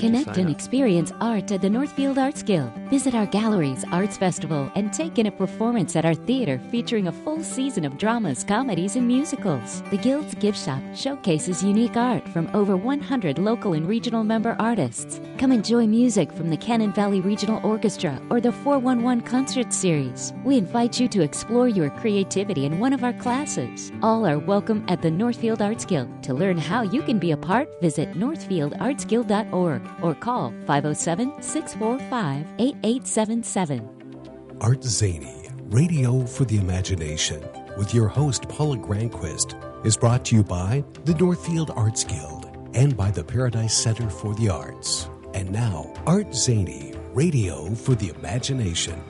Connect and experience art at the Northfield Arts Guild. Visit our galleries, arts festival, and take in a performance at our theater featuring a full season of dramas, comedies, and musicals. The Guild's gift shop showcases unique art from over 100 local and regional member artists. Come enjoy music from the Cannon Valley Regional Orchestra or the 411 Concert Series. We invite you to explore your creativity in one of our classes. All are welcome at the Northfield Arts Guild. To learn how you can be a part, visit northfieldartsguild.org or call 507 645 8877. Art Zany, Radio for the Imagination, with your host Paula Granquist, is brought to you by the Northfield Arts Guild and by the Paradise Center for the Arts. And now, Art Zany, Radio for the Imagination.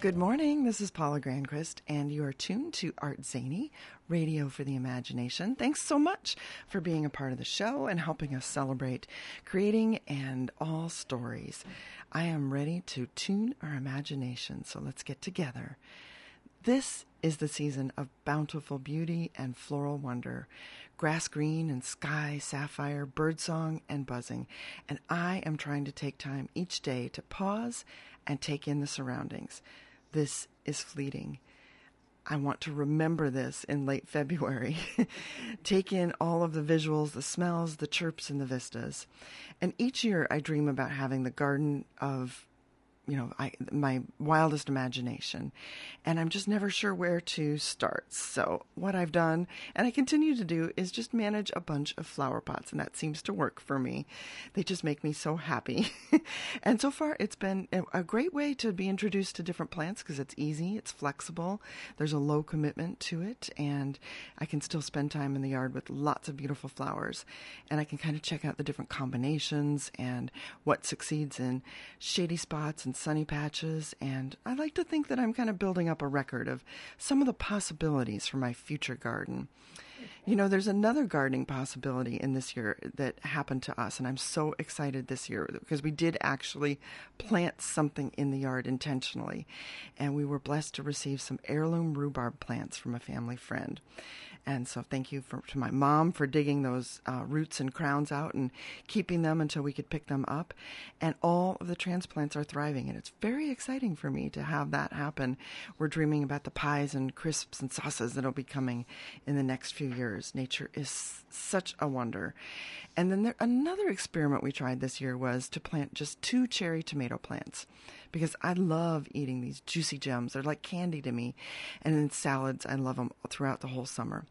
Good morning. This is Paula Granquist, and you are tuned to Art Zany, Radio for the Imagination. Thanks so much for being a part of the show and helping us celebrate creating and all stories. I am ready to tune our imagination, so let's get together. This is the season of bountiful beauty and floral wonder, grass green and sky sapphire, birdsong and buzzing. And I am trying to take time each day to pause and take in the surroundings. This is fleeting. I want to remember this in late February. Take in all of the visuals, the smells, the chirps, and the vistas. And each year I dream about having the garden of you know, I, my wildest imagination. And I'm just never sure where to start. So, what I've done, and I continue to do, is just manage a bunch of flower pots. And that seems to work for me. They just make me so happy. and so far, it's been a great way to be introduced to different plants because it's easy, it's flexible, there's a low commitment to it. And I can still spend time in the yard with lots of beautiful flowers. And I can kind of check out the different combinations and what succeeds in shady spots and sunny patches, and I like to think that I'm kind of building up a record of some of the possibilities for my future garden. You know, there's another gardening possibility in this year that happened to us, and I'm so excited this year because we did actually plant something in the yard intentionally, and we were blessed to receive some heirloom rhubarb plants from a family friend. And so, thank you for, to my mom for digging those uh, roots and crowns out and keeping them until we could pick them up. And all of the transplants are thriving, and it's very exciting for me to have that happen. We're dreaming about the pies and crisps and sauces that'll be coming in the next few years. Nature is such a wonder. And then there, another experiment we tried this year was to plant just two cherry tomato plants because I love eating these juicy gems. They're like candy to me. And in salads, I love them throughout the whole summer.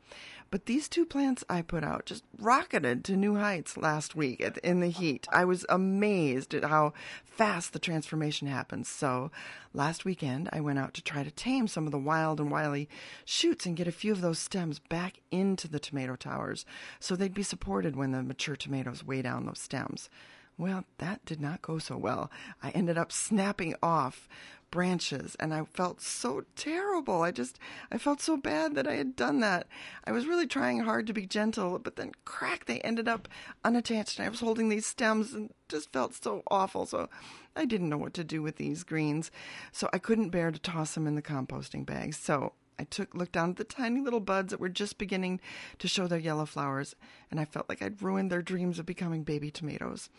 But these two plants I put out just rocketed to new heights last week in the heat. I was amazed at how fast the transformation happens. So last weekend, I went out to try to tame some of the wild and wily shoots and get a few of those stems back into the tomato towers so they'd be supported when the mature tomatoes weigh down those stems. Well, that did not go so well. I ended up snapping off branches and I felt so terrible. I just, I felt so bad that I had done that. I was really trying hard to be gentle, but then crack, they ended up unattached and I was holding these stems and just felt so awful. So I didn't know what to do with these greens. So I couldn't bear to toss them in the composting bag. So I took looked down at the tiny little buds that were just beginning to show their yellow flowers, and I felt like I'd ruined their dreams of becoming baby tomatoes.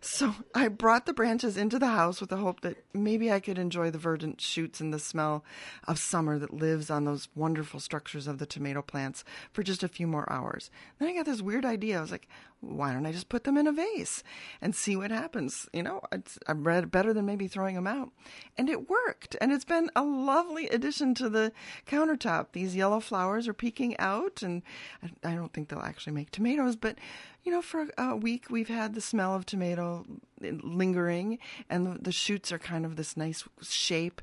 So I brought the branches into the house with the hope that maybe I could enjoy the verdant shoots and the smell of summer that lives on those wonderful structures of the tomato plants for just a few more hours. Then I got this weird idea. I was like, why don't I just put them in a vase and see what happens? You know, it's, I read better than maybe throwing them out. And it worked. And it's been a lovely addition to the countertop. These yellow flowers are peeking out, and I, I don't think they'll actually make tomatoes, but you know, for a week we've had the smell of tomato lingering, and the, shoots are kind of this nice shape.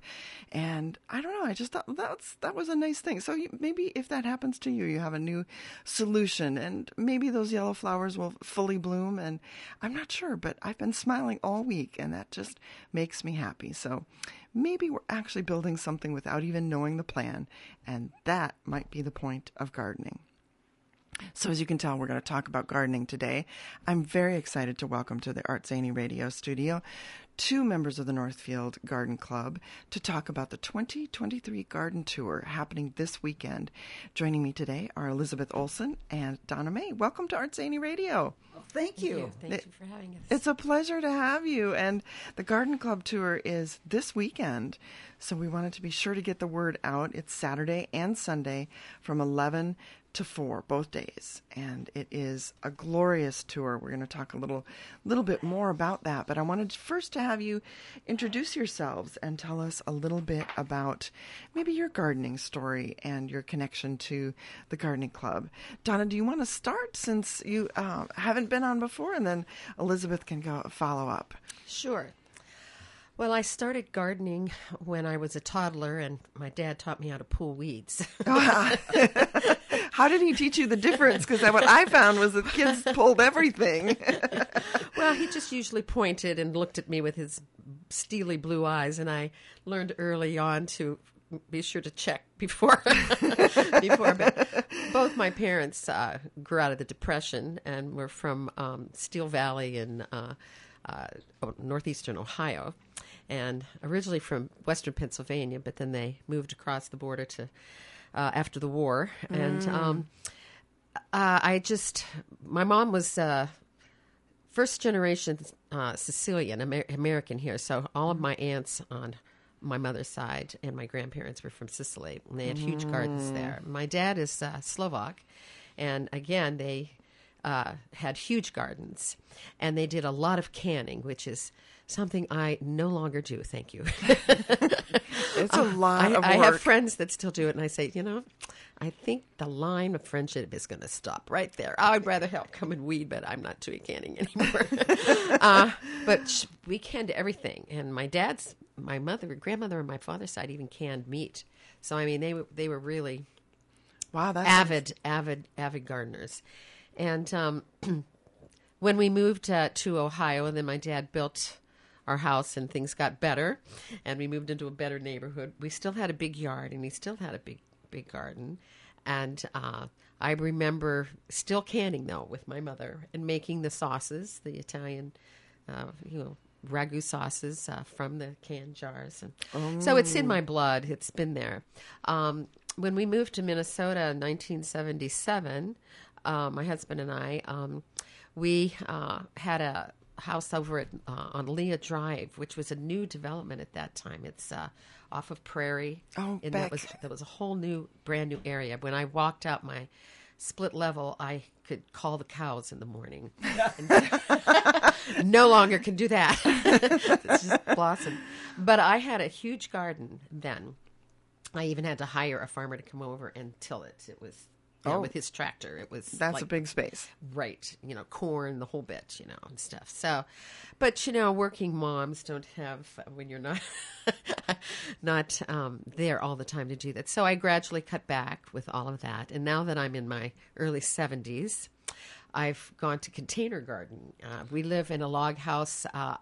And I don't know, I just thought that's that was a nice thing. So maybe if that happens to you, you have a new solution, and maybe those yellow flowers will fully bloom. And I'm not sure, but I've been smiling all week, and that just makes me happy. So maybe we're actually building something without even knowing the plan, and that might be the point of gardening. So, as you can tell, we're going to talk about gardening today. I'm very excited to welcome to the Art Zany radio studio two members of the Northfield Garden Club to talk about the 2023 garden tour happening this weekend. Joining me today are Elizabeth Olson and Donna May. Welcome to Art Zany Radio. Well, thank you. Thank you for having us. It's a pleasure to have you. And the Garden Club tour is this weekend. So we wanted to be sure to get the word out. It's Saturday and Sunday from 11 to 4 both days and it is a glorious tour. We're going to talk a little little bit more about that but i wanted first to have you introduce yourselves and tell us a little bit about maybe your gardening story and your connection to the gardening club. Donna do you want to start since you uh, haven't been on before? And then elizabeth can go follow up. Sure. Well, I started gardening when I was a toddler, and my dad taught me how to pull weeds. how did he teach you the difference? Because what i found was that kids pulled everything. Well, he just usually pointed and looked at me with his steely blue eyes, and I learned early on to be sure to check before before but both my parents uh, grew out of the depression and were from um, steel valley and uh, uh, northeastern ohio and originally from western pennsylvania but then they moved across the border to uh, after the war. And um, uh, i just my mom was uh, first generation uh, Sicilian Amer- American here, so all of my aunts on my mother's side and my grandparents were from Sicily, and they had huge gardens there. My dad is uh, Slovak, and again they uh, had huge gardens, and they did a lot of canning, which is something I no longer do. Thank you. it's a lot I, of work I have friends that still do it, and I say, you know, I think the line of friendship is going to stop right there. I'd rather help come and weed, but I'm not doing canning anymore. uh, but sh- we canned everything, and my dad's, my mother, grandmother, and my father's side even canned meat. So I mean, they were they were really wow that's avid, avid, avid gardeners. And um, when we moved uh, to Ohio, and then my dad built our house, and things got better, and we moved into a better neighborhood. We still had a big yard, and he still had a big, big garden. And uh, I remember still canning though with my mother and making the sauces, the Italian, uh, you know, ragu sauces uh, from the canned jars. And So it's in my blood. It's been there. Um, when we moved to Minnesota in 1977, uh, my husband and I, um, we uh, had a house over at, uh, on Leah Drive, which was a new development at that time. It's uh, off of Prairie. Oh, and back- that was that was a whole new, brand new area. When I walked out my split level, I could call the cows in the morning. no longer can do that. it's just blossom. But I had a huge garden then. I even had to hire a farmer to come over and till it. It was you know, Oh. with his tractor. It was that's like a big space right you know corn the whole bit you know and stuff so but you know working moms don't have when you're not not um, there all the time to do that so i gradually cut back with all of that and now that i'm in my early 70s i've gone to container garden uh, we live in a log house uh,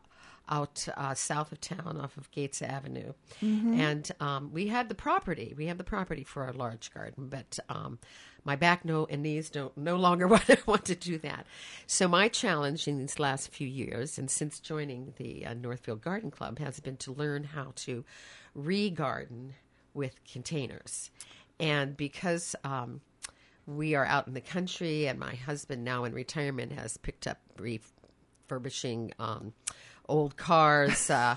out uh, south of town off of Gates Avenue. And um, we had the property. We have the property for our large garden, but um, my back no and knees don't no longer want, want to do that. So my challenge in these last few years, and since joining the uh, Northfield Garden Club, has been to learn how to re-garden with containers. And because um, we are out in the country, and my husband, now in retirement, has picked up refurbishing um, old cars. Uh,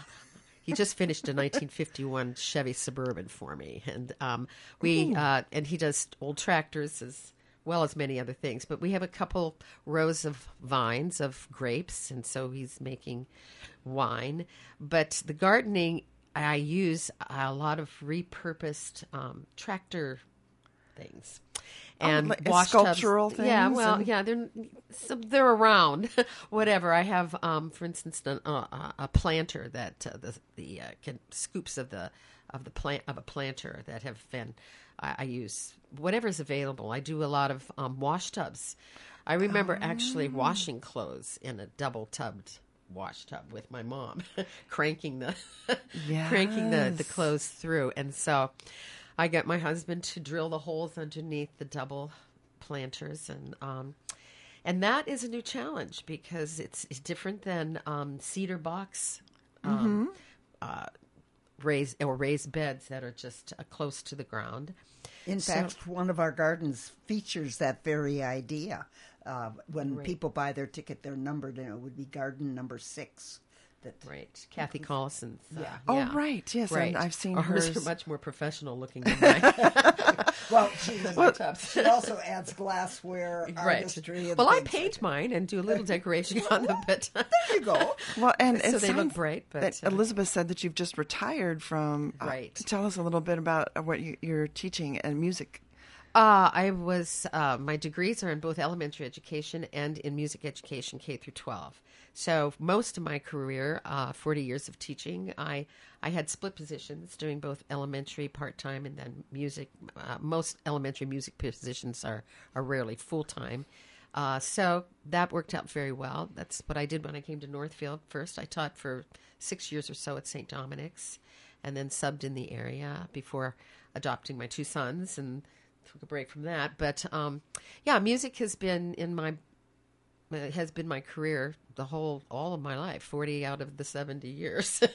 he just finished a 1951 Chevy Suburban for me, and um, we uh, and he does old tractors as well as many other things. But we have a couple rows of vines of grapes, and so he's making wine. But the gardening, I use a lot of repurposed um, tractor things. And like wash tubs. sculptural Yeah, well, and- yeah, they're some, they're around. Whatever. I have, um, for instance, an, uh, a planter that uh, the the uh, can, scoops of the of the plant of a planter that have been. I, I use whatever's available. I do a lot of um, wash tubs. I remember actually Oh. washing clothes in a double tubbed wash tub with my mom, cranking the cranking the, the clothes through, and so I get my husband to drill the holes underneath the double planters and um, and that is a new challenge because it's, it's different than um, cedar box um, uh, raised or raised beds that are just uh, close to the ground. In So- fact, one of our gardens features that very idea. Uh, when Right. people buy their ticket, they're numbered, and it would be garden number six. That Right, Kathy Collison's. Uh, Yeah. Oh, right. Yes, and right. I've seen hers. hers. are much more professional looking than mine. well, she, she also adds glassware, right. artistry. And Well, I things paint mine and do a little decoration on them, but There you go. Well, and So they look bright. but, that uh, Elizabeth said that you've just retired from. uh, Right. tell us a little bit about uh, what you, you're teaching and music. Uh, I was uh, my degrees are in both elementary education and in music education, K through twelve. So most of my career, uh, forty years of teaching, I I had split positions doing both elementary part time and then music. Uh, most elementary music positions are are rarely full time. Uh, so that worked out very well. That's what I did when I came to Northfield. First, I taught for six years or so at St. Dominic's, and then subbed in the area before adopting my two sons and took a break from that. But um, yeah, music has been in my uh, has been my career the whole all of my life, forty out of the seventy years.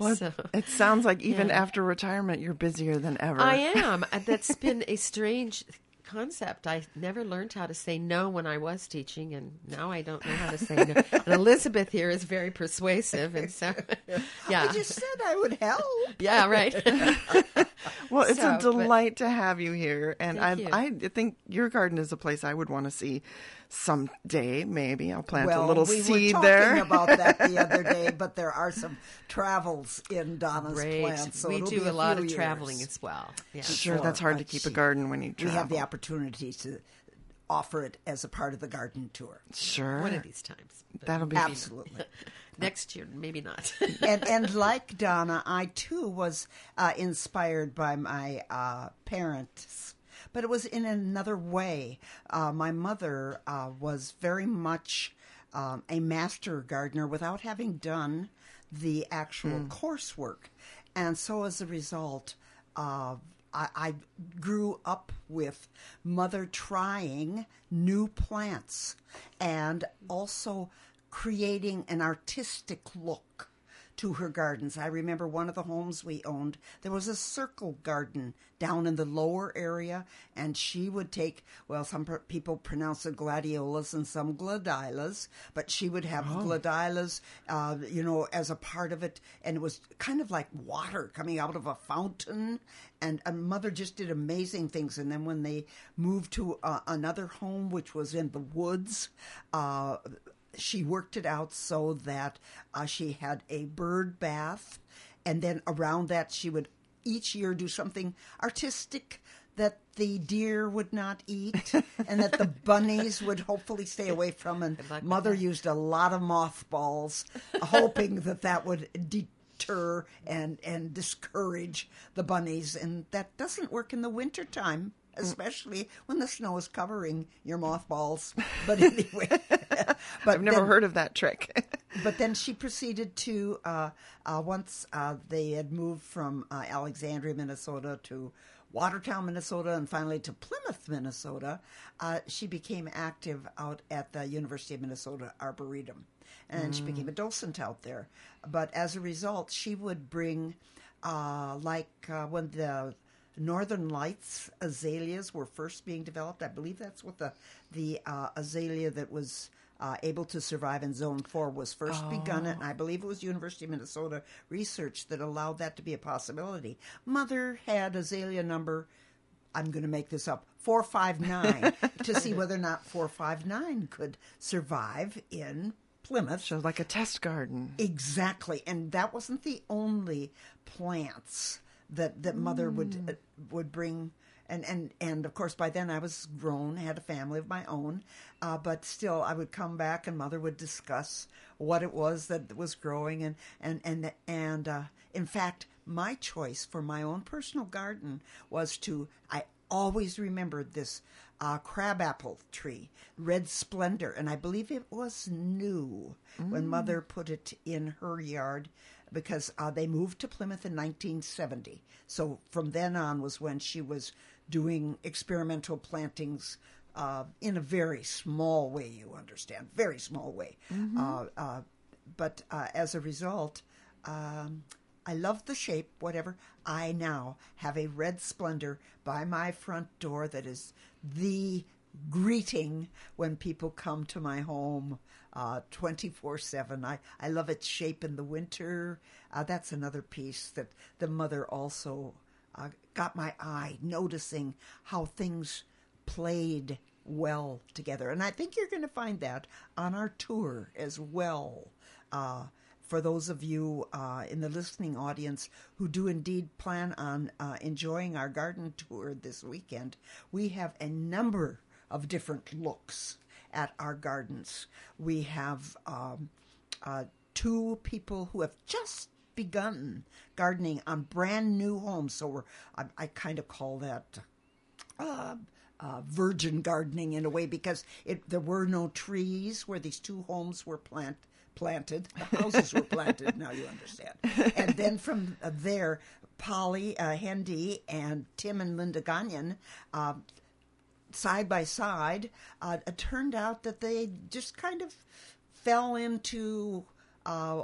Well, So- it sounds like even Yeah. after retirement, you're busier than ever. I am. Uh, That's been a strange concept. I never learned how to say no when I was teaching, and now I don't know how to say no. And Elizabeth here is very persuasive, and so yeah, I just said I would help. yeah, right. Well, it's So, a but- delight to have you here, and I, you. I think your garden is a place I would want to see someday. Maybe I'll plant well, a little we seed were talking there. about that the other day, but there are some travels in Donna's Great. plants. So we do be a lot of traveling as well. Yeah. sure, that's hard to but keep a garden when you We travel. have the opportunity to offer it as a part of the garden tour. Sure, One of these times. That'll be Absolutely. next year, maybe not. and and like Donna, I too was uh, inspired by my uh, parents, but it was in another way. Uh, my mother uh, was very much um, a master gardener without having done the actual coursework, and so as a result. Uh, I, I grew up with mother trying new plants and also creating an artistic look to her gardens. I remember one of the homes we owned, there was a circle garden down in the lower area, and she would take, well, some people pronounce it gladiolas and some gladiolus, but she would have gladiolus, uh, you know, as a part of it, and it was kind of like water coming out of a fountain. And, and mother just did amazing things. And then when they moved to uh, another home, which was in the woods, uh, she worked it out so that uh, she had a bird bath, and then around that she would each year do something artistic that the deer would not eat and that the bunnies would hopefully stay away from. And mother used a lot of mothballs, hoping that that would deter and and discourage the bunnies. And that doesn't work in the wintertime. Especially when the snow is covering your mothballs. But anyway, but I've never then- heard of that trick. but then she proceeded to uh, uh, once uh, they had moved from uh, Alexandria, Minnesota, to Watertown, Minnesota, and finally to Plymouth, Minnesota. Uh, she became active out at the University of Minnesota Arboretum, and she became a docent out there. But as a result, she would bring, uh, like uh, when the Northern Lights azaleas were first being developed. I believe that's what the the uh, azalea that was uh, able to survive in Zone Four was first begun, and I believe it was University of Minnesota research that allowed that to be a possibility. Mother had azalea number. I'm going to make this up. 459 to see whether or not 459 could survive in Plymouth. so like a test garden. Exactly, and that wasn't the only plants that that mother would uh, would bring. And, and and of course by then I was grown, had a family of my own, uh, but still I would come back and mother would discuss what it was that was growing. And and and and uh, in fact my choice for my own personal garden was to I always remembered this uh, crabapple tree, red splendor, and I believe it was new when mother put it in her yard because uh, they moved to Plymouth in 1970. So from then on was when she was doing experimental plantings uh, in a very small way, you understand, very small way. Uh, uh, but uh, as a result, um, I love the shape, whatever. I now have a red splendor by my front door that is the greeting when people come to my home twenty four seven. I I love its shape in the winter. Uh, that's another piece that the mother also uh, got my eye noticing how things played well together, and I think you're going to find that on our tour as well. Uh, for those of you uh, in the listening audience who do indeed plan on uh, enjoying our garden tour this weekend, we have a number of different looks at our gardens. We have um, uh, two people who have just begun gardening on brand new homes. So we're, I, I kind of call that uh, uh, virgin gardening in a way because it, there were no trees where these two homes were plant, planted. The houses were planted, now you understand. And then from uh, there, Polly uh, Hendy and Tim and Linda Gagnon uh, side by side, uh, it turned out that they just kind of fell into uh,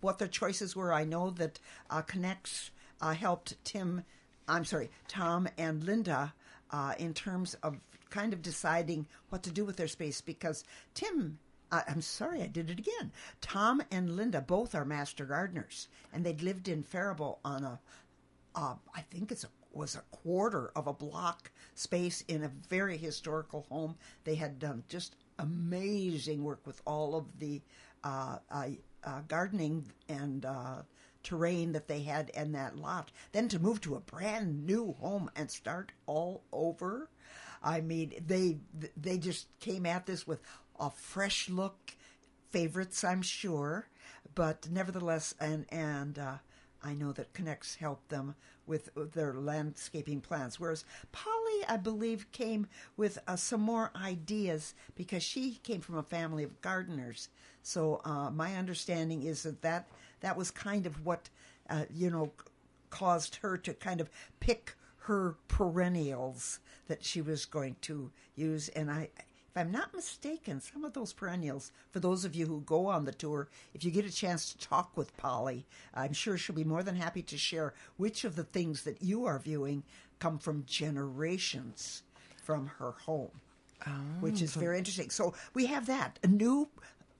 what their choices were. I know that uh, Knecht's uh, helped Tim, I'm sorry, Tom and Linda uh, in terms of kind of deciding what to do with their space because Tim. Uh, I'm sorry, I did it again. Tom and Linda both are master gardeners, and they'd lived in Faribault on a, uh, I think it's a was a quarter of a block space in a very historical home. They had done just amazing work with all of the uh, uh, uh, gardening and uh, terrain that they had in that lot. Then to move to a brand new home and start all over. I mean, they they just came at this with a fresh look, favorites, I'm sure, but nevertheless, and and uh, I know that Knecht's helped them with, their landscaping plans. Whereas Polly, I believe, came with uh, some more ideas because she came from a family of gardeners. So uh, my understanding is that, that that was kind of what uh, you know caused her to kind of pick her perennials that she was going to use, and I if I'm not mistaken, some of those perennials, for those of you who go on the tour, if you get a chance to talk with Polly, I'm sure she'll be more than happy to share which of the things that you are viewing come from generations from her home, oh, which is so very interesting. So we have that a new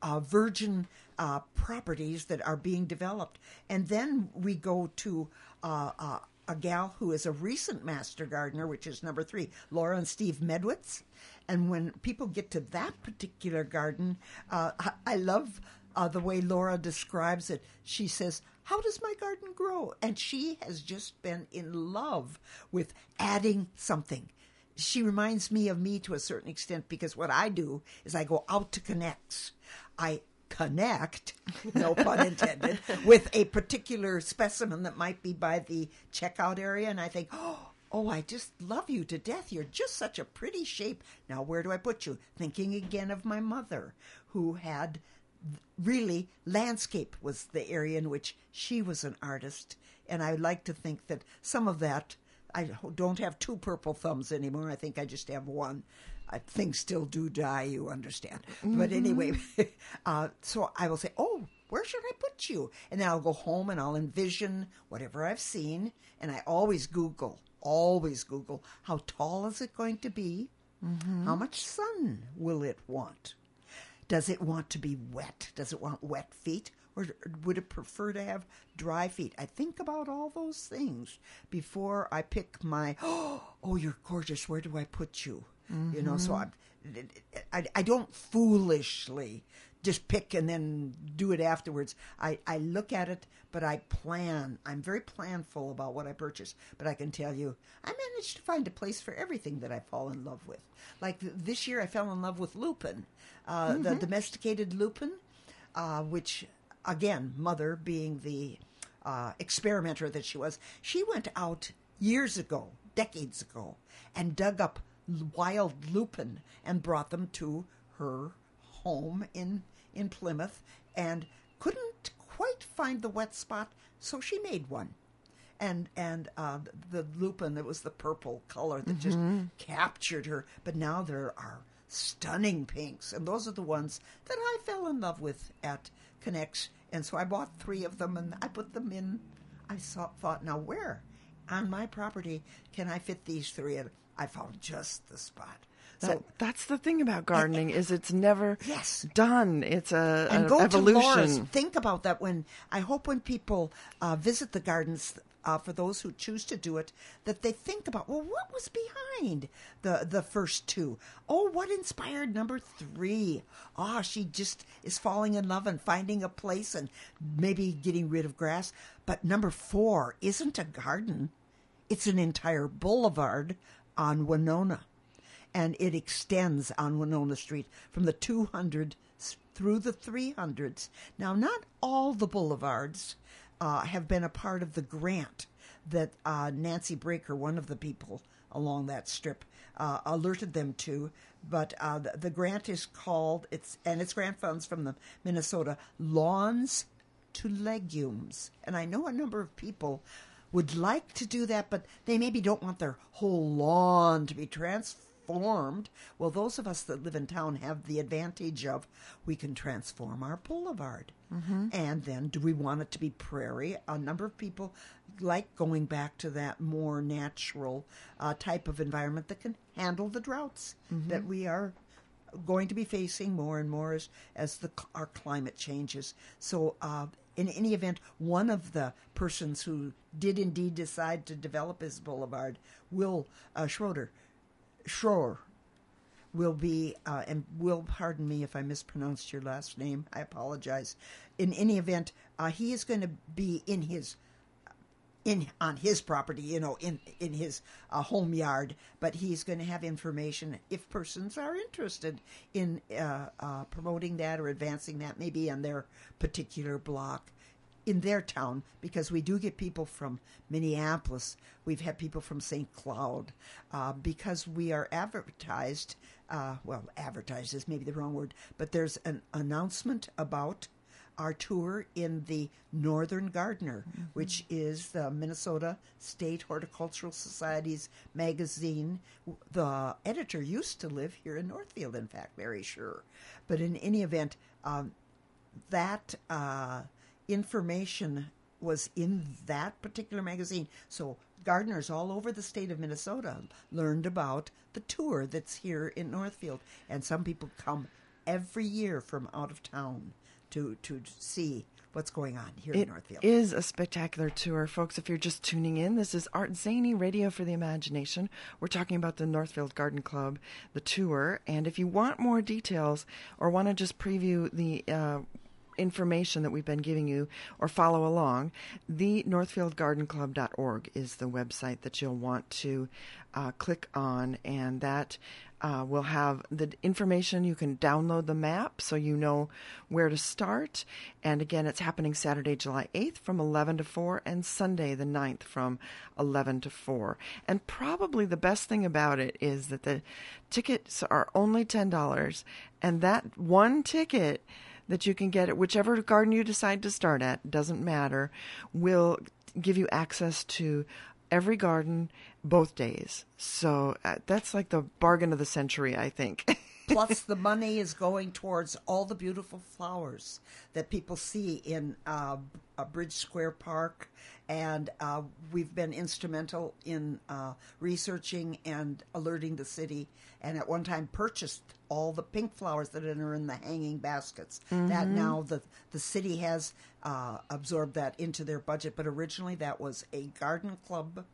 uh, virgin uh, properties that are being developed, and then we go to. Uh, uh a gal who is a recent master gardener, which is number three, Laura and Steve Medwitz. And when people get to that particular garden, uh, I love uh, the way Laura describes it. She says, How does my garden grow? And she has just been in love with adding something. She reminds me of me to a certain extent because what I do is I go out to Knecht's. I connect, no pun intended, with a particular specimen that might be by the checkout area. And I think, oh, Oh, I just love you to death. You're just such a pretty shape. Now, where do I put you? Thinking again of my mother, who had really landscape was the area in which she was an artist. And I like to think that some of that, I don't have two purple thumbs anymore. I think I just have one. I, things still do die, you understand. Mm-hmm. But anyway, uh, so I will say, oh, where should I put you? And then I'll go home and I'll envision whatever I've seen. And I always Google always Google how tall is it going to be? Mm-hmm. How much sun will it want? Does it want to be wet? Does it want wet feet? Or would it prefer to have dry feet? I think about all those things before I pick my, oh, you're gorgeous. Where do I put you? Mm-hmm. You know, so mm-hmm. I, I, I don't foolishly just pick and then do it afterwards. I, I look at it, but I plan. I'm very planful about what I purchase. But I can tell you, I managed to find a place for everything that I fall in love with. Like this year, I fell in love with lupin, uh, mm-hmm. the domesticated lupin, uh, which, again, mother being the uh, experimenter that she was, she went out years ago, decades ago, and dug up wild lupin and brought them to her home in in Plymouth and couldn't quite find the wet spot, so she made one. and and uh, the lupin that was the purple color that just captured her. But now there are stunning pinks, and those are the ones that I fell in love with at Knecht's. And so I bought three of them, and I put them in. I saw, thought, now where on my property can I fit these three? And I found just the spot. So that's the thing about gardening is it's never Yes. done. It's a, and go evolution. to Laura's. Think about that when I hope when people uh, visit the gardens. Uh, for those who choose to do it, that they think about well, what was behind the the first two? Oh, what inspired number three? Ah, she just is falling in love and finding a place and maybe getting rid of grass. But number four isn't a garden; it's an entire boulevard on Winona and it extends on Winona Street from the 200 through the 300s. Now, not all the boulevards uh, have been a part of the grant that uh, Nancy Breaker, one of the people along that strip, uh, alerted them to. But uh, the, the grant is called it's and it's grant funds from the Minnesota Lawns to Legumes, and I know a number of people would like to do that, but they maybe don't want their whole lawn to be transformed. Well, those of us that live in town have the advantage of we can transform our boulevard. And then, do we want it to be prairie? A number of people like going back to that more natural uh, type of environment that can handle the droughts that we are going to be facing more and more as, as the our climate changes. So, uh, in any event, one of the persons who did indeed decide to develop his boulevard, Will uh, Schroeder, Schroer, will be, uh, and will pardon me if I mispronounced your last name. I apologize. In any event, uh, he is going to be in his in on his property, you know, in in his uh, home yard. But he's going to have information if persons are interested in uh, uh, promoting that or advancing that, maybe on their particular block in their town, because we do get people from Minneapolis. We've had people from St. Cloud uh, because we are advertised. Uh, well, advertised is maybe the wrong word, but there's an announcement about our tour in the Northern Gardener, which is the Minnesota State Horticultural Society's magazine. The editor used to live here in Northfield, in fact, Mary Schier. But in any event, um, that uh, information was in that particular magazine. So gardeners all over the state of Minnesota learned about the tour that's here in Northfield. And some people come every year from out of town to to see what's going on here in Northfield. is a spectacular tour, folks. If you're just tuning in, this is Art Zany Radio for the Imagination. We're talking about the Northfield Garden Club, the tour. And if you want more details or want to just preview the uh, information that we've been giving you or follow along, the northfieldgardenclub.org is the website that you'll want to uh, click on, and that uh, will have the information. You can download the map so you know where to start. And again, it's happening Saturday, July 8th from 11 to 4, and Sunday, the 9th from 11 to 4. And probably the best thing about it is that the tickets are only $10, and that one ticket that you can get at whichever garden you decide to start at, doesn't matter, will give you access to every garden both days. So uh, that's like the bargain of the century, I think. Plus, the money is going towards all the beautiful flowers that people see in uh, Bridge Square Park. And uh, we've been instrumental in uh, researching and alerting the city, and at one time purchased all the pink flowers that are in the hanging baskets. That now the, the city has uh, absorbed that into their budget, but originally that was a garden club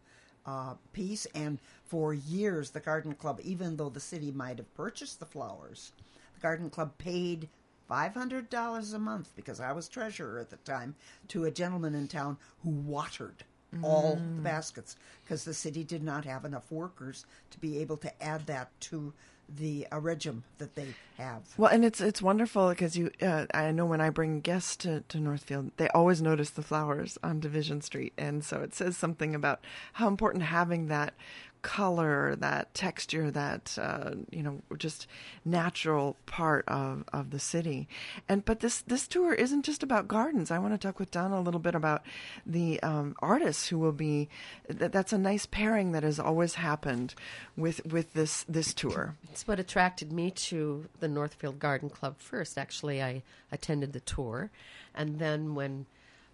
uh, piece. And for years, the garden club, even though the city might have purchased the flowers, the garden club paid five hundred dollars a month because I was treasurer at the time to a gentleman in town who watered all the baskets because the city did not have enough workers to be able to add that to the uh, regime that they have. Well, and it's it's wonderful because you. Uh, I know when I bring guests to, to Northfield, they always notice the flowers on Division Street, and so it says something about how important having that color, that texture, that uh, you know, just natural part of, of the city. And but this this tour isn't just about gardens. I want to talk with Donna a little bit about the um, artists who will be. That, that's a nice pairing that has always happened with with this this tour. It's what attracted me to the Northfield Garden Club first. Actually, I attended the tour, and then when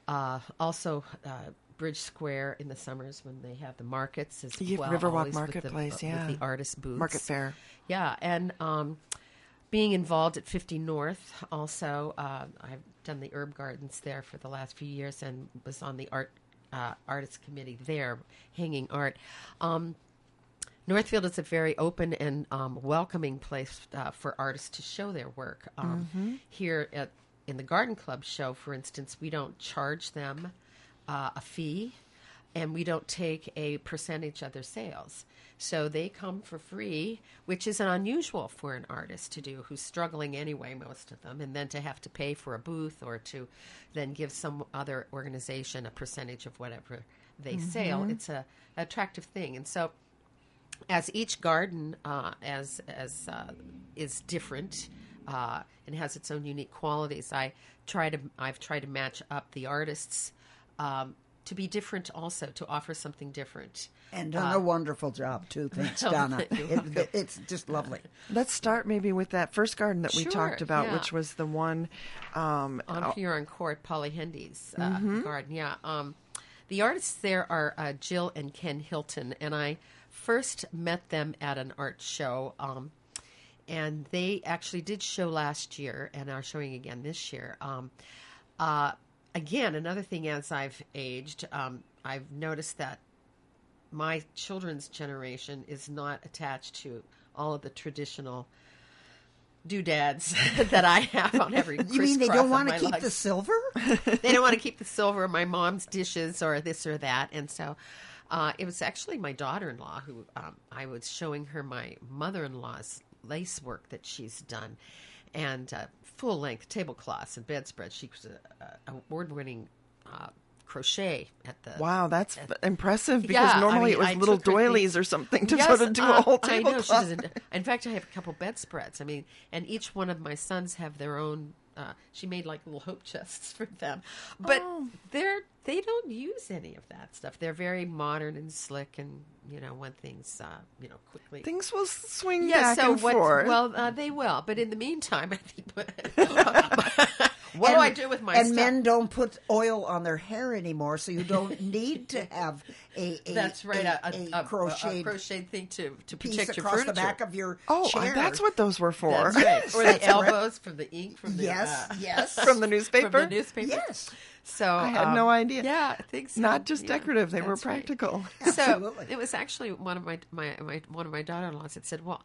uh, also. Uh, Bridge Square in the summers when they have the markets as Yeah, well. Riverwalk always with the- Marketplace, with yeah. the artist booths, Market Fair. Yeah, and um, being involved at 50 North, also, uh, I've done the herb gardens there for the last few years and was on the art uh, artist committee there, hanging art. Um, Northfield is a very open and um, welcoming place uh, for artists to show their work. Um, Here at in the Garden Club show, for instance, we don't charge them uh, a fee, and we don't take a percentage of their sales. So they come for free, which is unusual for an artist to do who's struggling anyway, most of them, and then to have to pay for a booth or to then give some other organization a percentage of whatever they sell. It's a attractive thing, and so as each garden uh, as as uh, is different uh, and has its own unique qualities, I try to I've tried to match up the artists um, to be different, also to offer something different. And done a wonderful job too. Thanks, Donna. It, it- it's just lovely. Let's start maybe with that first garden that we talked about, yeah. which was the one. Um, on Huron Court, Polly Hendy's uh, Mm-hmm. garden. Yeah. Um, the artists there are uh, Jill and Ken Hilton, and I first met them at an art show. Um, and they actually did show last year and are showing again this year. Um, uh, again, another thing as I've aged, um, I've noticed that my children's generation is not attached to all of the traditional doodads that I have on every. You mean they don't want to keep the silver? they don't want to keep the silver of my mom's dishes or this or that. And so uh, it was actually my daughter in law who um, I was showing her my mother in law's lace work that she's done and uh, full length tablecloths and bedspreads. She was a, a award winning uh, crochet at the. wow, that's f- impressive because Yeah, I normally mean, it was I little took her thing- doilies or something to Yes, sort of do uh, a whole I know she tablecloth. doesn't. In fact, I have a couple bedspreads. I mean, and each one of my sons have their own. Uh, she made like little hope chests for them, but Oh. they're they don't use any of that stuff. They're very modern and slick, and you know, when things uh, you know quickly. Things will swing yeah, back so and what? forth. Well, uh, they will, but in the meantime, I think. what do I do with my and stuff? men don't put oil on their hair anymore, so you don't need to have a, a That's right, a, a, a, a- a crocheted crocheted thing to to piece protect your across furniture. the back of your oh, chair. that's what those were for. That's right. Or the That's right. elbows from the ink from the Yes, uh, yes. From the newspaper? From the newspaper. Yes. So I had um, no idea. Yeah, I think so. Not just Yeah, decorative; they were that's right. practical. So it was actually one of my, my, my one of my daughter-in-laws that said, "Well,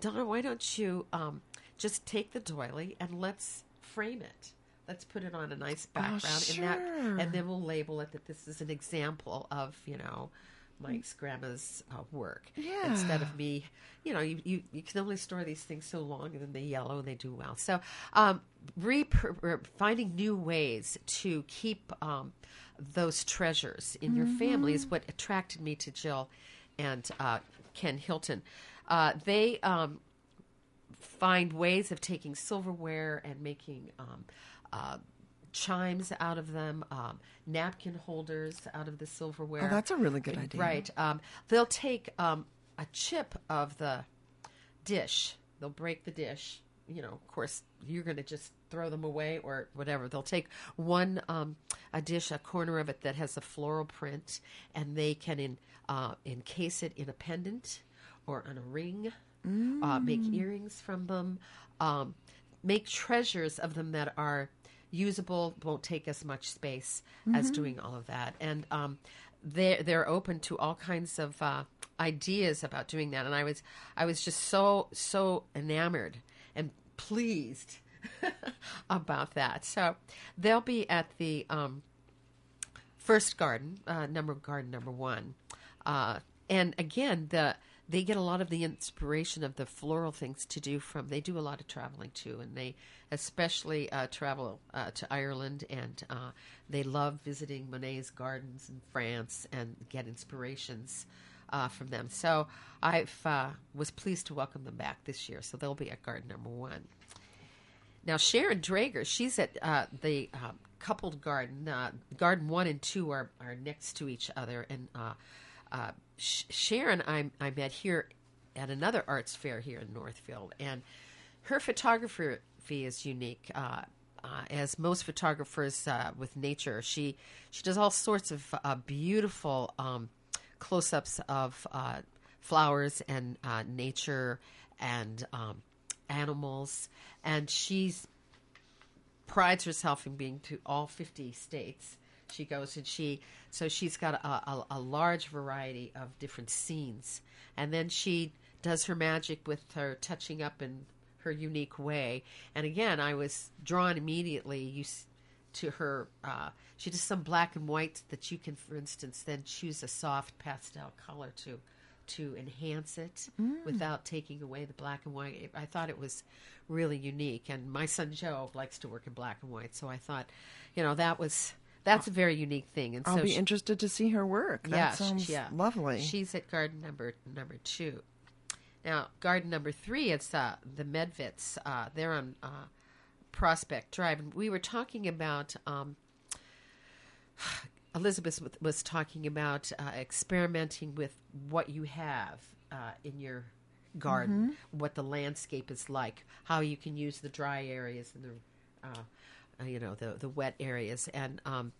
Donna, why don't you um, just take the doily and let's frame it." Let's put it on a nice background, and that, Oh, sure. and then we'll label it that this is an example of you know Mike's grandma's uh, work. Yeah. Instead of me, you know, you, you, you can only store these things so long, and then they yellow and they do well. So, um, re- finding new ways to keep um, those treasures in your family is what attracted me to Jill and uh, Ken Hilton. Uh, they um, find ways of taking silverware and making um, uh, chimes out of them, um, napkin holders out of the silverware. Oh, that's a really good idea. Right. Um, they'll take um, a chip of the dish. They'll break the dish. You know, of course, you're going to just throw them away or whatever. They'll take one um, a dish, a corner of it that has a floral print, and they can in, uh, encase it in a pendant or on a ring. Uh, make earrings from them. Um, make treasures of them that are usable, won't take as much space as doing all of that. And um, they're they're open to all kinds of uh, ideas about doing that. And I was I was just so so enamored and pleased about that. So they'll be at the um, first garden, uh, number garden number one, uh, and again the they get a lot of the inspiration of the floral things to do from. They do a lot of traveling too, and they especially uh, travel uh, to Ireland, and uh, they love visiting Monet's gardens in France and get inspirations uh, from them. So I uh, was pleased to welcome them back this year. So they'll be at garden number one. Now Sharon Drager, she's at uh, the coupled garden. Garden one and two are, are next to each other, and Sh- Sharon I, I met here at another arts fair here in Northfield, and her is unique. Uh, uh, as most photographers uh, with nature, she she does all sorts of uh, beautiful um, close-ups of uh, flowers and uh, nature and um, animals, and she prides herself in being to all 50 states she goes. And she so she's got a, a, a, large variety of different scenes. And then she does her magic with her touching up in her unique way and again i was drawn immediately you, to her uh, she does some black and white that you can for instance then choose a soft pastel color to to enhance it mm. without taking away the black and white. I thought it was really unique, and my son Joe likes to work in black and white, so I thought, you know, that was that's a very unique thing. And I'll so be she, interested to see her work. That yeah, sounds yeah. lovely. She's at garden number number two. Now, garden number three, it's uh, the Medvits. Uh, they're on uh, Prospect Drive, and we were talking about um, Elizabeth was talking about uh, experimenting with what you have uh, in your garden, mm-hmm. what the landscape is like, how you can use the dry areas and the, uh, you know, the the wet areas. And um,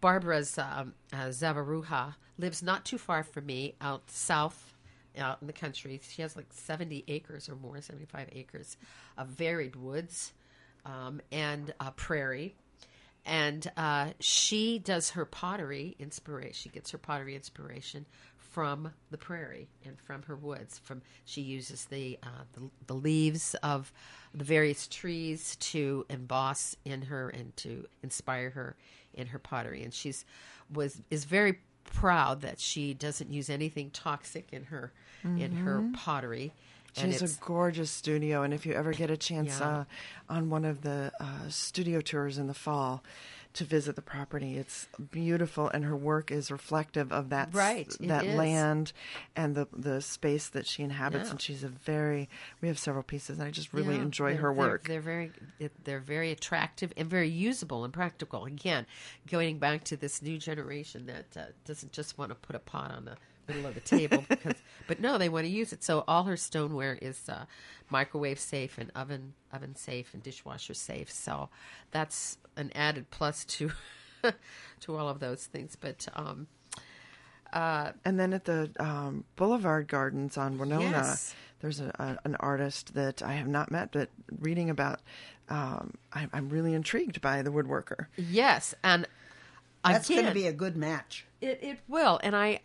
Barbara's um, uh, Zavaruha lives not too far from me, out south. Out in the country, she has like seventy acres or more, seventy-five acres of varied woods um, and a prairie and uh, she does her pottery inspiration. She gets her pottery inspiration from the prairie and from her woods. From she uses the, uh, the, the leaves of the various trees to emboss in her and to inspire her in her pottery. And she's was is very proud that she doesn't use anything toxic in her mm-hmm. in her mm-hmm. pottery. She has a gorgeous studio, and if you ever get a chance yeah. uh, on one of the uh, studio tours in the fall to visit the property, it's beautiful, and her work is reflective of that right that land and the the space that she inhabits. Yeah. And she's a very we have several pieces, and I just really yeah, enjoy her work. They're, they're very they're very attractive and very usable and practical. Again, going back to this new generation that uh, doesn't just want to put a pot on the middle of the table because but no they want to use it so all her stoneware is uh, microwave safe and oven oven safe and dishwasher safe so that's an added plus to to all of those things but um uh, and then at the um, Boulevard Gardens on Winona, yes. there's a, a, an artist that I have not met, but reading about, um, I, am really intrigued by the woodworker. Yes, and I that's going to be a good match. It it will, and I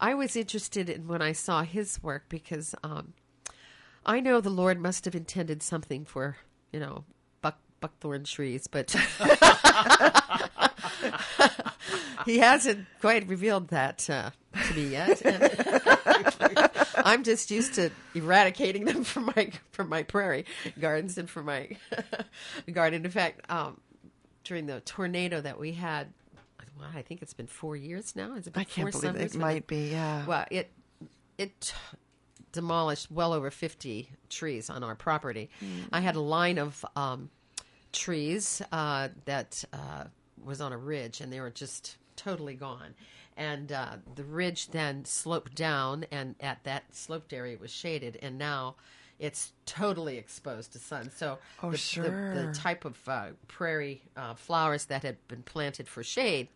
I was interested in when I saw his work because um, I know the Lord must have intended something for you know buck buckthorn trees, but he hasn't quite revealed that uh, to me yet. I'm just used to eradicating them from my from my prairie gardens and from my garden. In fact, um, during the tornado that we had well, I think it's been four years now. Is it been I can't believe it might be. Yeah. Well, it it demolished well over fifty trees on our property. Mm. I had a line of um, trees uh, that uh, was on a ridge, and they were just totally gone. And uh, the ridge then sloped down, and at that sloped area was shaded, and now it's totally exposed to sun. So oh, the, sure. the, the, type of uh, prairie uh, flowers that had been planted for shade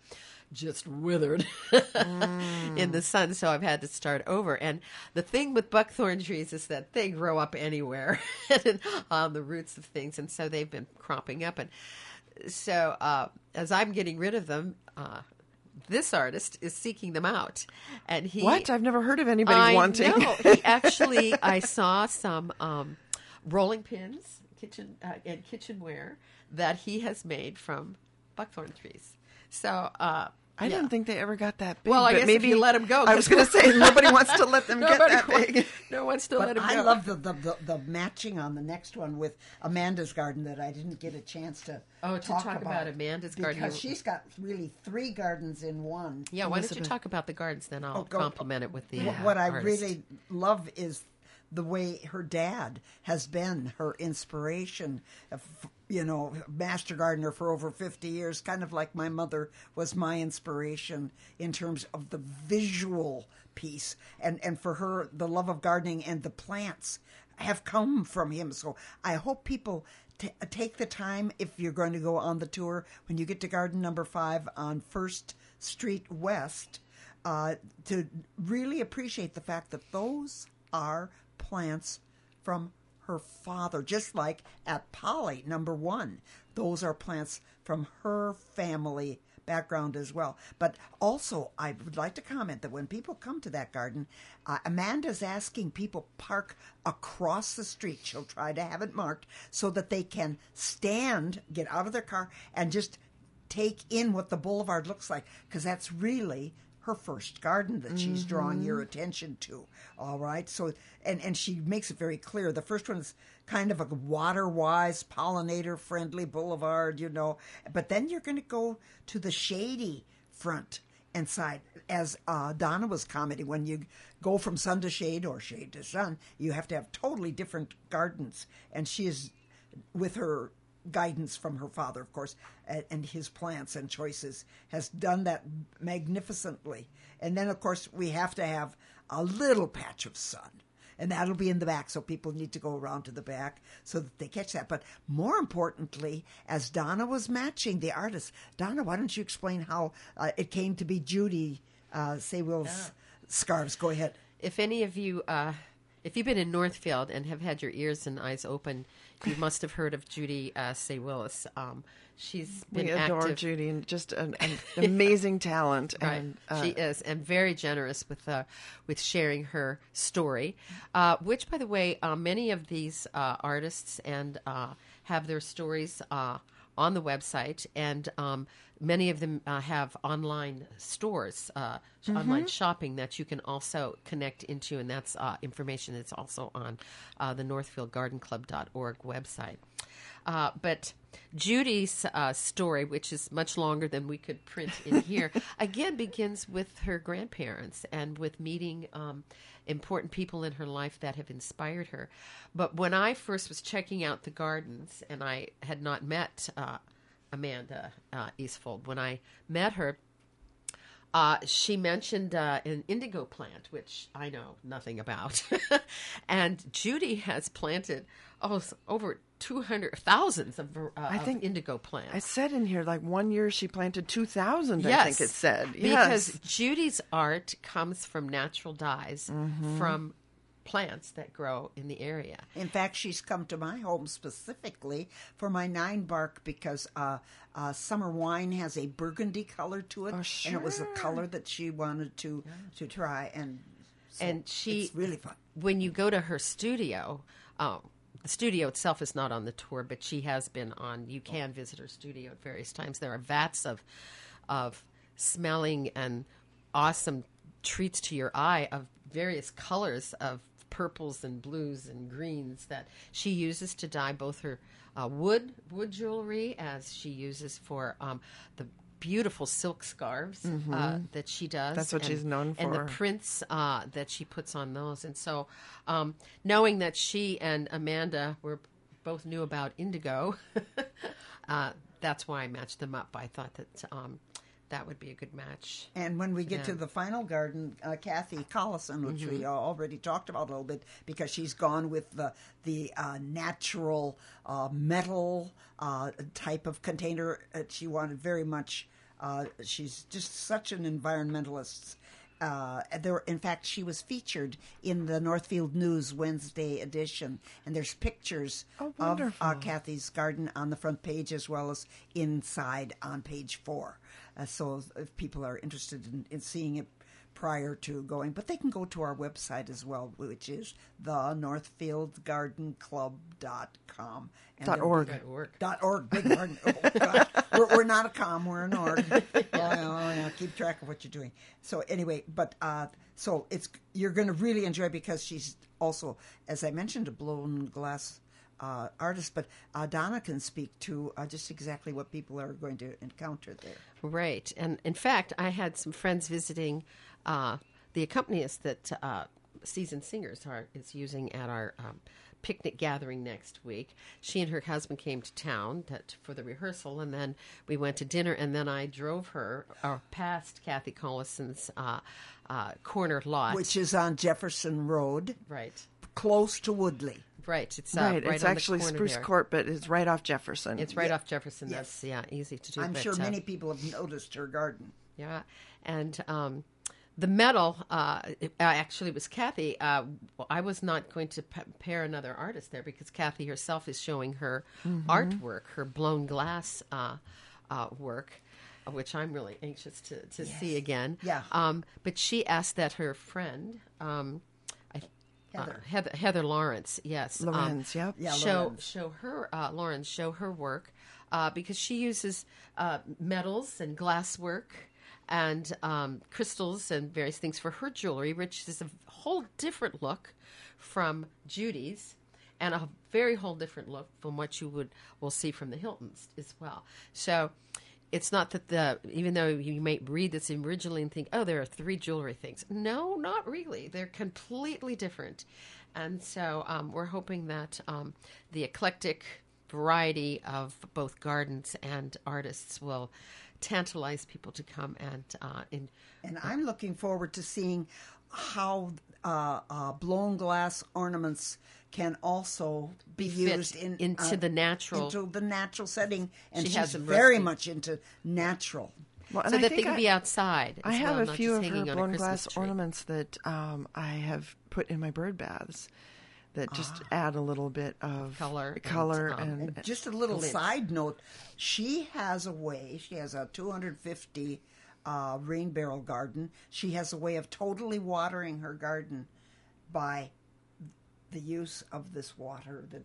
just withered mm. in the sun. So I've had to start over. And the thing with buckthorn trees is that they grow up anywhere on the roots of things, and so they've been cropping up. And so uh, as I'm getting rid of them, uh, this artist is seeking them out, and he what I've never heard of anybody I wanting. Know. he actually, I saw some um, rolling pins, kitchen uh, and kitchenware that he has made from buckthorn trees. So uh, I Yeah. didn't think they ever got that big. Well, I but guess maybe you them go, I was going to say nobody wants to let them get that wants- big. No one still But let him I go. I love the, the, the, the matching on the next one with Amanda's garden that I didn't get a chance to Oh, to talk, talk about Amanda's garden. because she's got really three gardens in one. Yeah, why don't you talk about the gardens? Then I'll Oh, go- it with the. Uh, what I artist. really love is the way her dad has been her inspiration. You know, master gardener for over 50 years, kind of like my mother was my inspiration in terms of the visual piece. And, and for her, the love of gardening and the plants have come from him. So I hope people t- take the time if you're going to go on the tour when you get to garden number five on First Street West uh, to really appreciate the fact that those are plants from her father, just like at Polly number one. Those are plants from her family background as well. But also, I would like to comment that when people come to that garden, uh, Amanda's asking people park across the street. She'll try to have it marked so that they can stand, get out of their car, and just take in what the boulevard looks like because that's really her first garden that she's drawing your attention to all right? So and and she makes it very clear. The first one is kind of a water wise pollinator friendly boulevard you know? But then you're going to go to the shady front and side. As uh, donna was commenting when you go from sun to shade or shade to sun you have to have totally different gardens. And she is with her guidance from her father, of course, and, and his plants and choices, has done that magnificently. And then, of course, we have to have a little patch of sun. And that'll be in the back, so people need to go around to the back so that they catch that. But more importantly, as Donna was matching the artist, Donna, why don't you explain how uh, it came to be Judy uh, Saywill's scarves? Go ahead. If any of you, uh, if you've been in Northfield and have had your ears and eyes open, you must have heard of Judy uh, Saye-Willis. Um, she's been We adore active. Judy and just an, an amazing talent. Right. And uh, she is, and very generous with uh, with sharing her story. Uh, which, by the way, uh, many of these uh, artists and uh, have their stories uh, on the website, and um, many of them uh, have online stores, uh, sh- online shopping that you can also connect into, and that's uh, information that's also on uh, the NorthfieldGardenClub.org website. Uh, but Judy's uh, story, which is much longer than we could print in here, again begins with her grandparents and with meeting um, important people in her life that have inspired her. But when I first was checking out the gardens, and I had not met uh, Amanda uh, Eastfold, when I met her, uh, she mentioned uh, an indigo plant, which I know nothing about. and Judy has planted oh, over 200 thousands of, uh, I of think- indigo plants. I said in here, like one year she planted 2,000, I think it said. Because Judy's art comes from natural dyes Mm-hmm. from plants that grow in the area. In fact, she's come to my home specifically for my nine bark because uh, uh, summer wine has a burgundy color to it, Oh, and it was a color that she wanted to to try, and so and she it's really fun. when you go to her studio um, the studio itself is not on the tour but she has been on. You can visit her studio at various times. There are vats of of smelling and awesome treats to your eye of various colors of purples and blues and greens that she uses to dye both her uh, wood wood jewelry as she uses for um, the beautiful silk scarves uh, that she does Mm-hmm. That's what and- she's known for. and the prints uh, that she puts on those. And so, um, knowing that she and Amanda were both knew about indigo, uh, that's why I matched them up. I thought that um, that would be a good match. And when we get to the final garden, uh, Kathy Collison, which Mm-hmm. we already talked about a little bit, because she's gone with the the uh, natural uh, metal uh, type of container that she wanted very much. Uh, she's just such an environmentalist. Uh, there, in fact, she was featured in the Northfield News Wednesday edition, and there's pictures Oh, of uh. Kathy's garden on the front page as well as inside on page four. Uh, so if people are interested in, in seeing it prior to going, but they can go to our website as well, which is the northfieldgardenclub.com. And Dot there- org. Dot org. Dot org. Big pardon. Oh, we're, we're not a com, we're an org. oh, yeah, yeah, keep track of what you're doing. So anyway, but uh, so it's you're going to really enjoy because she's also, as I mentioned, a blown glass uh, artist. But uh, Donna can speak to uh, just exactly what people are going to encounter there. Right. And in fact, I had some friends visiting uh, the accompanist that uh, Seasoned Singers are, is using at our um, picnic gathering next week. She and her husband came to town to, for the rehearsal, and then we went to dinner, and then I drove her uh, past Kathy Collison's uh, uh, corner lot. Which is on Jefferson Road, right. Close to Woodley. Right, it's uh, right. right it's actually Spruce there. Court, but it's right off Jefferson. It's right off Jefferson. That's yeah, easy to do. I'm but, sure uh, many people have noticed her garden. Yeah, and um, the medal uh, uh, actually was Kathy. Uh, I was not going to pa- pair another artist there because Kathy herself is showing her artwork, her blown glass uh, uh, work. uh, Which I'm really anxious to, to see again. Yeah. Um, but she asked that her friend, um, Heather. Uh, Heather, Heather Lawrence, yes, um, yep. Yeah, show Lorenz. show her uh, Lauren show her work uh, because she uses uh, metals and glass work and um, crystals and various things for her jewelry, which is a whole different look from Judy's and a very whole different look from what you would will see from the Hiltons as well. So it's not that the even though you may read this originally and think, oh, there are three jewelry things. No, not really. They're completely different. And so um, we're hoping that um, the eclectic variety of both gardens and artists will tantalize people to come and uh, in, And I'm looking forward to seeing how uh, uh, blown glass ornaments can also be, fit used in, into uh, the natural- into the natural setting. And She she's has very roasting. much into natural. Well, so I that they think can I- be outside. I have well, a few of her hanging blown Christmas glass tree. ornaments that um, I have put in my bird baths that just add a little bit of Color and, color um, and, And just a little glint. side note: she has a way. She has a 250 uh, rain barrel garden. She has a way of totally watering her garden by the use of this water. That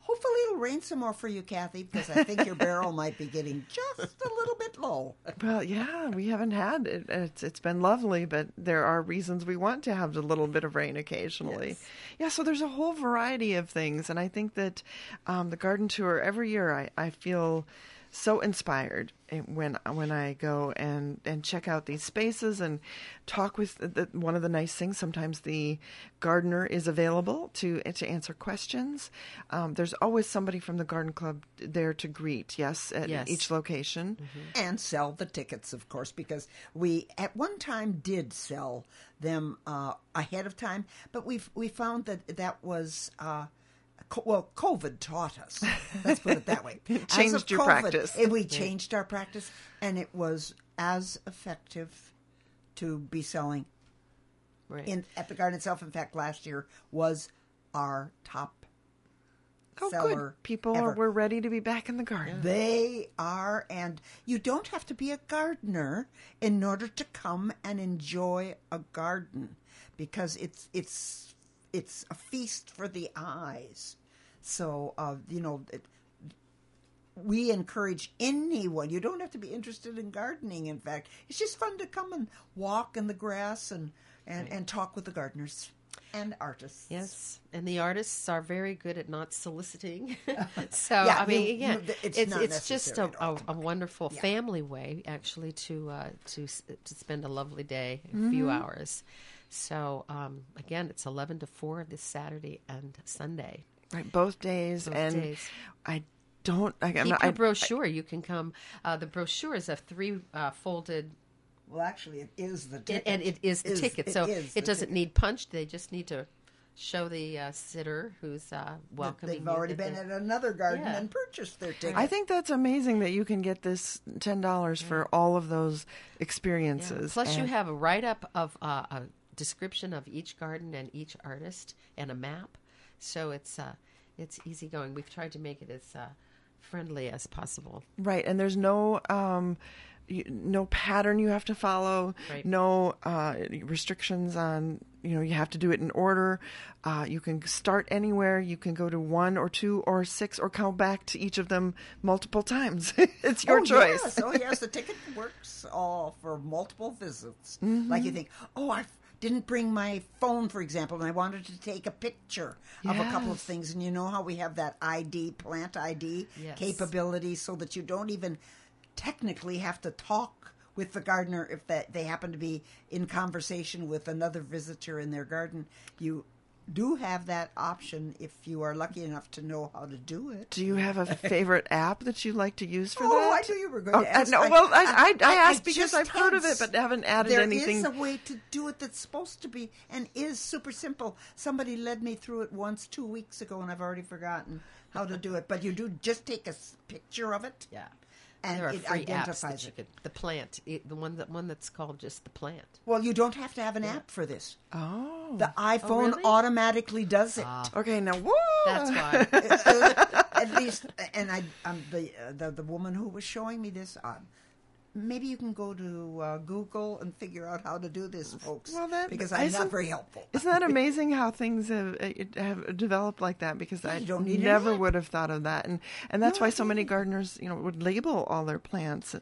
hopefully it'll rain some more for you, Kathy, because I think your barrel might be getting just a little bit low. Well, yeah, we haven't had it. It's it's been lovely, but there are reasons we want to have a little bit of rain occasionally. Yes. Yeah, so there's a whole variety of things, and I think that um, the garden tour every year I, I feel so inspired when when I go and, and check out these spaces and talk with the, one of the nice things. Sometimes the gardener is available to to answer questions. Um, there's always somebody from the garden club there to greet. Yes, at Yes. each location. and sell the tickets, of course, because we at one time did sell them uh, ahead of time, but we we found that that was. Uh, co- well, COVID taught us. Let's put it that way. Changed your practice. eh, We changed our practice, and it was as effective to be selling Right. in at the garden itself. In fact, last year was our top Oh, seller. good. People ever. were ready to be back in the garden. They are, and you don't have to be a gardener in order to come and enjoy a garden, because it's it's it's a feast for the eyes. So, uh, you know, it, we encourage anyone. You don't have to be interested in gardening. In fact, it's just fun to come and walk in the grass and and, and talk with the gardeners and artists. Yes, and the artists are very good at not soliciting. so Yeah, I mean, you- again, you- it's it's it's just a, necessary at all. a, a wonderful Yeah. family way actually to uh, to to spend a lovely day, a few Mm-hmm. hours. So um, again, it's eleven to four this Saturday and Sunday. Right, both days, Both and days. I don't. I, I'm Keep not, your I, brochure. you can come. Uh, the brochure is a three uh, folded Well, actually, it is the It, ticket. and it is the ticket, so is it doesn't ticket. need punched. They just need to show the uh, sitter who's uh, welcoming. They've already that been at another garden Yeah. and purchased their ticket. I think that's amazing that you can get this ten dollars for all of those Yeah. experiences. Plus, you have a write up of uh, a description of each garden and each artist and a map, so it's uh, it's easygoing. We've tried to make it as uh, friendly as possible. right, and there's no um, you, no pattern you have to follow, Right. no uh, restrictions on you know you have to do it in order. Uh, you can start anywhere. You can go to one or two or six or come back to each of them multiple times. it's your oh, choice. Yes. Oh, yes. The ticket works all for multiple visits. Mm-hmm. Like you think, oh, I didn't bring my phone, for example, and I wanted to take a picture of a couple of things. And you know how we have that ID, plant ID Yes. capability, so that you don't even technically have to talk with the gardener if that they happen to be in conversation with another visitor in their garden. You do have that option if you are lucky enough to know how to do it. Do you have a favorite app that you like to use for Oh, that? Oh, I knew you were going Oh, to ask. no, well, I, I, I asked because I've heard of it, but haven't added There anything. is a way to do it that's supposed to be and is super simple. Somebody led me through it once two weeks ago, and I've already forgotten how to do it. But you do just take a picture of it. Yeah. And there are it free apps identifies that you it. could, the plant, it, the one that one that's called just the plant. Well, you don't have to have an app for this. oh, The iPhone really? automatically does it. okay. Now, whoa. That's why. At least, and I, um, the, uh, the the woman who was showing me this, uh, maybe you can go to uh, Google and figure out how to do this, folks. Well, that- because I'm isn't- very helpful. Isn't that amazing how things have, uh, have developed like that? Because I don't need never would have thought of that, and and that's No, why so many gardeners, you know, would label all their plants,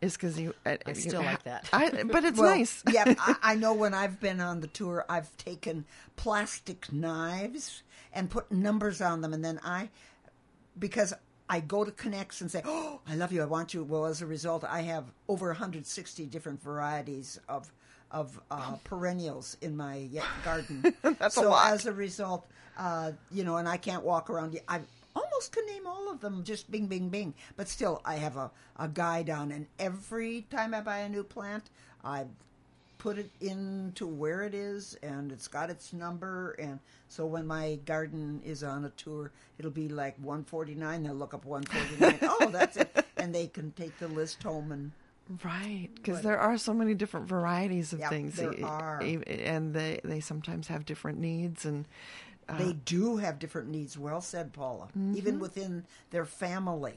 is because you. I, I still like that. I, but it's Well, nice. yeah, I, I know when I've been on the tour, I've taken plastic knives and put numbers on them, and then I, because I go to Knecht's and say, "Oh, I love you, I want you." Well, as a result, I have over 160 different varieties of of uh, perennials in my garden. That's a so lot. as a result, uh, you know, and I can't walk around. I almost can name all of them, just bing, bing, bing. But still, I have a, a guide on, and every time I buy a new plant, I put it into where it is, and it's got its number. And so when my garden is on a tour, it'll be like 149. They'll look up 149. oh, that's it. And they can take the list home and Right, because there are so many different varieties of Yep, things, there are. and they they sometimes have different needs, and uh, they do have different needs. Well said, Paula. Even within their family,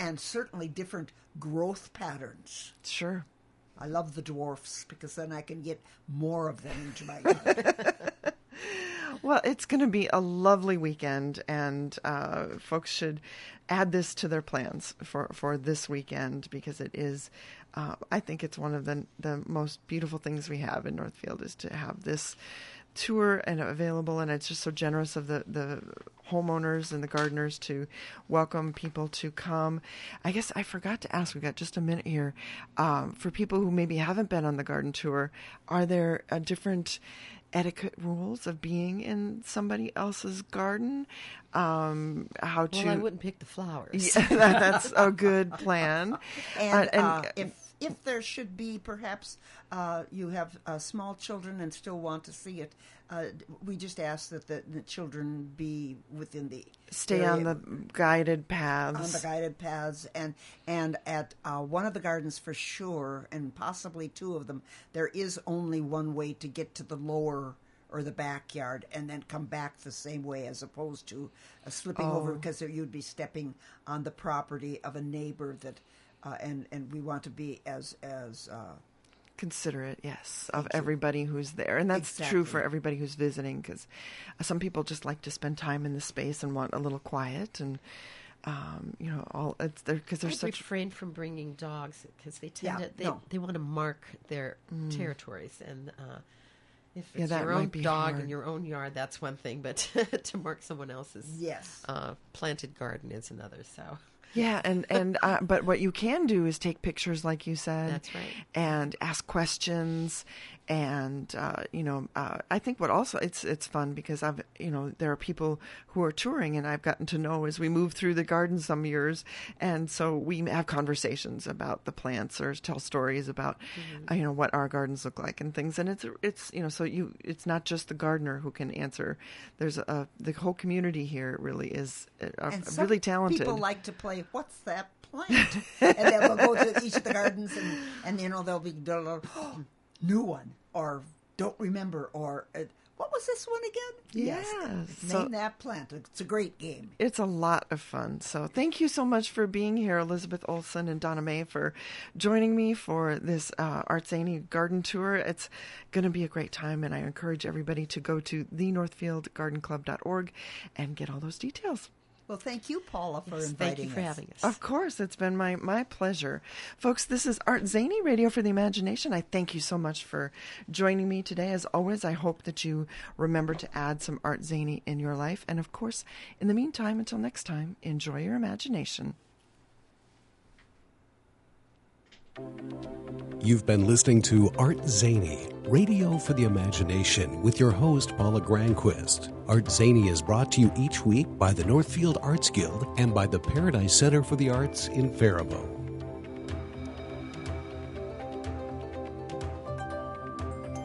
and certainly different growth patterns. sure. I love the dwarfs because then I can get more of them into my yard. Well, it's going to be a lovely weekend, and uh, folks should add this to their plans for, for this weekend because it is. Uh, I think it's one of the the most beautiful things we have in Northfield is to have this tour and available, and it's just so generous of the the homeowners and the gardeners to welcome people to come. I guess I forgot to ask. We got just a minute here um, for people who maybe haven't been on the garden tour. Are there uh, different etiquette rules of being in somebody else's garden? Um, how to? well, I wouldn't pick the flowers. Yeah, that- that's a good plan. And, Uh, uh, if if there should be perhaps uh, you have uh, small children and still want to see it, uh, we just ask that the, the children be within the stay area- on the guided paths. on the guided paths and and at uh, one of the gardens for sure, and possibly two of them, there is only one way to get to the lower or the backyard and then come back the same way as opposed to uh, slipping over Oh. because you'd be stepping on the property of a neighbor that uh, and and we want to be as as uh, considerate, yes, of everybody who's there, and that's true for everybody who's visiting. Because some people just like to spend time in the space and want a little quiet, and um, you know, all it's there because I there's such. refrain from bringing dogs because they tend Yeah, to they, no. they want to mark their territories and uh, if Mm. Yeah, it's your own dog hard. in your own yard that's one thing but to mark someone else's yes uh, planted garden is another so Yeah, and and uh, but what you can do is take pictures, like you said. That's right. And ask questions, and uh, you know, uh, I think what also it's it's fun because I've you know there are people who are touring, and I've gotten to know as we move through the garden some years, and so we have conversations about the plants or tell stories about uh, you know what our gardens look like and things, and it's it's you know so you it's not just the gardener who can answer. There's a the whole community here really is uh, are some really talented. People like to play. What's that plant? and then we'll go to each of the gardens, and and you know they'll be oh, new one or don't remember or uh, What was this one again? Yes. Name So- that plant. It's a great game. It's a lot of fun. So thank you so much for being here, Elizabeth Olson and Donna May, for joining me for this uh, ArtZany garden tour. It's going to be a great time, and I encourage everybody to go to thenorthfieldgardenclub.org and get all those details. Well, thank you, Paula, for inviting us. Thank you for us. having us. Of course, it's been my, my pleasure. Folks, this is ArtZany Radio for the Imagination. I thank you so much for joining me today. As always, I hope that you remember to add some ArtZany in your life. And of course, in the meantime, until next time, enjoy your imagination. You've been listening to ArtZany, Radio for the Imagination, with your host, Paula Granquist. ArtZany is brought to you each week by the Northfield Arts Guild and by the Paradise Center for the Arts in Faribault.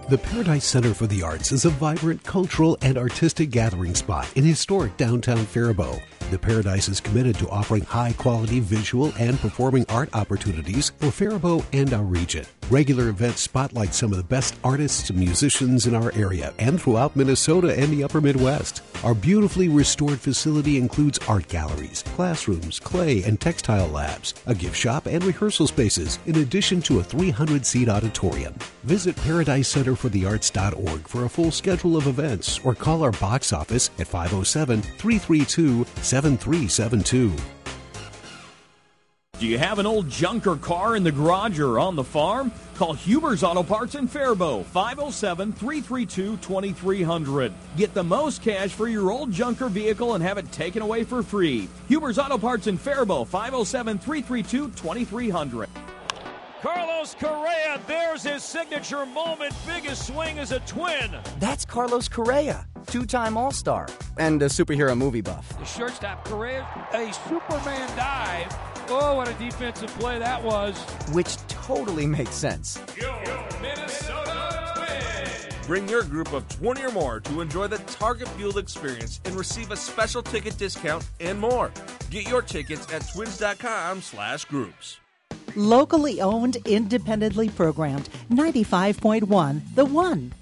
The Paradise Center for the Arts is a vibrant cultural and artistic gathering spot in historic downtown Faribault. The Paradise is committed to offering high quality visual and performing art opportunities for Faribault and our region. Regular events spotlight some of the best artists and musicians in our area and throughout Minnesota and the upper Midwest. Our beautifully restored facility includes art galleries, classrooms, clay and textile labs, a gift shop, and rehearsal spaces, in addition to a 300 seat auditorium. Visit ParadiseCenterForTheArts.org for a full schedule of events or call our box office at 507 332 7372. Do you have an old junker car in the garage or on the farm? Call Huber's Auto Parts in Faribault, 507 332 2300. Get the most cash for your old junker vehicle and have it taken away for free. Huber's Auto Parts in Faribault, 507 332 2300. Carlos Correa, there's his signature moment. Biggest swing as a twin. That's Carlos Correa, two time All Star, and a superhero movie buff. The shortstop Correa, a Superman dive. Oh, what a defensive play that was. Which totally makes sense. Yo, Minnesota Twins. Bring your group of 20 or more to enjoy the Target Field experience and receive a special ticket discount and more. Get your tickets at twins.com slash groups. Locally owned, independently programmed. 95.1 The One.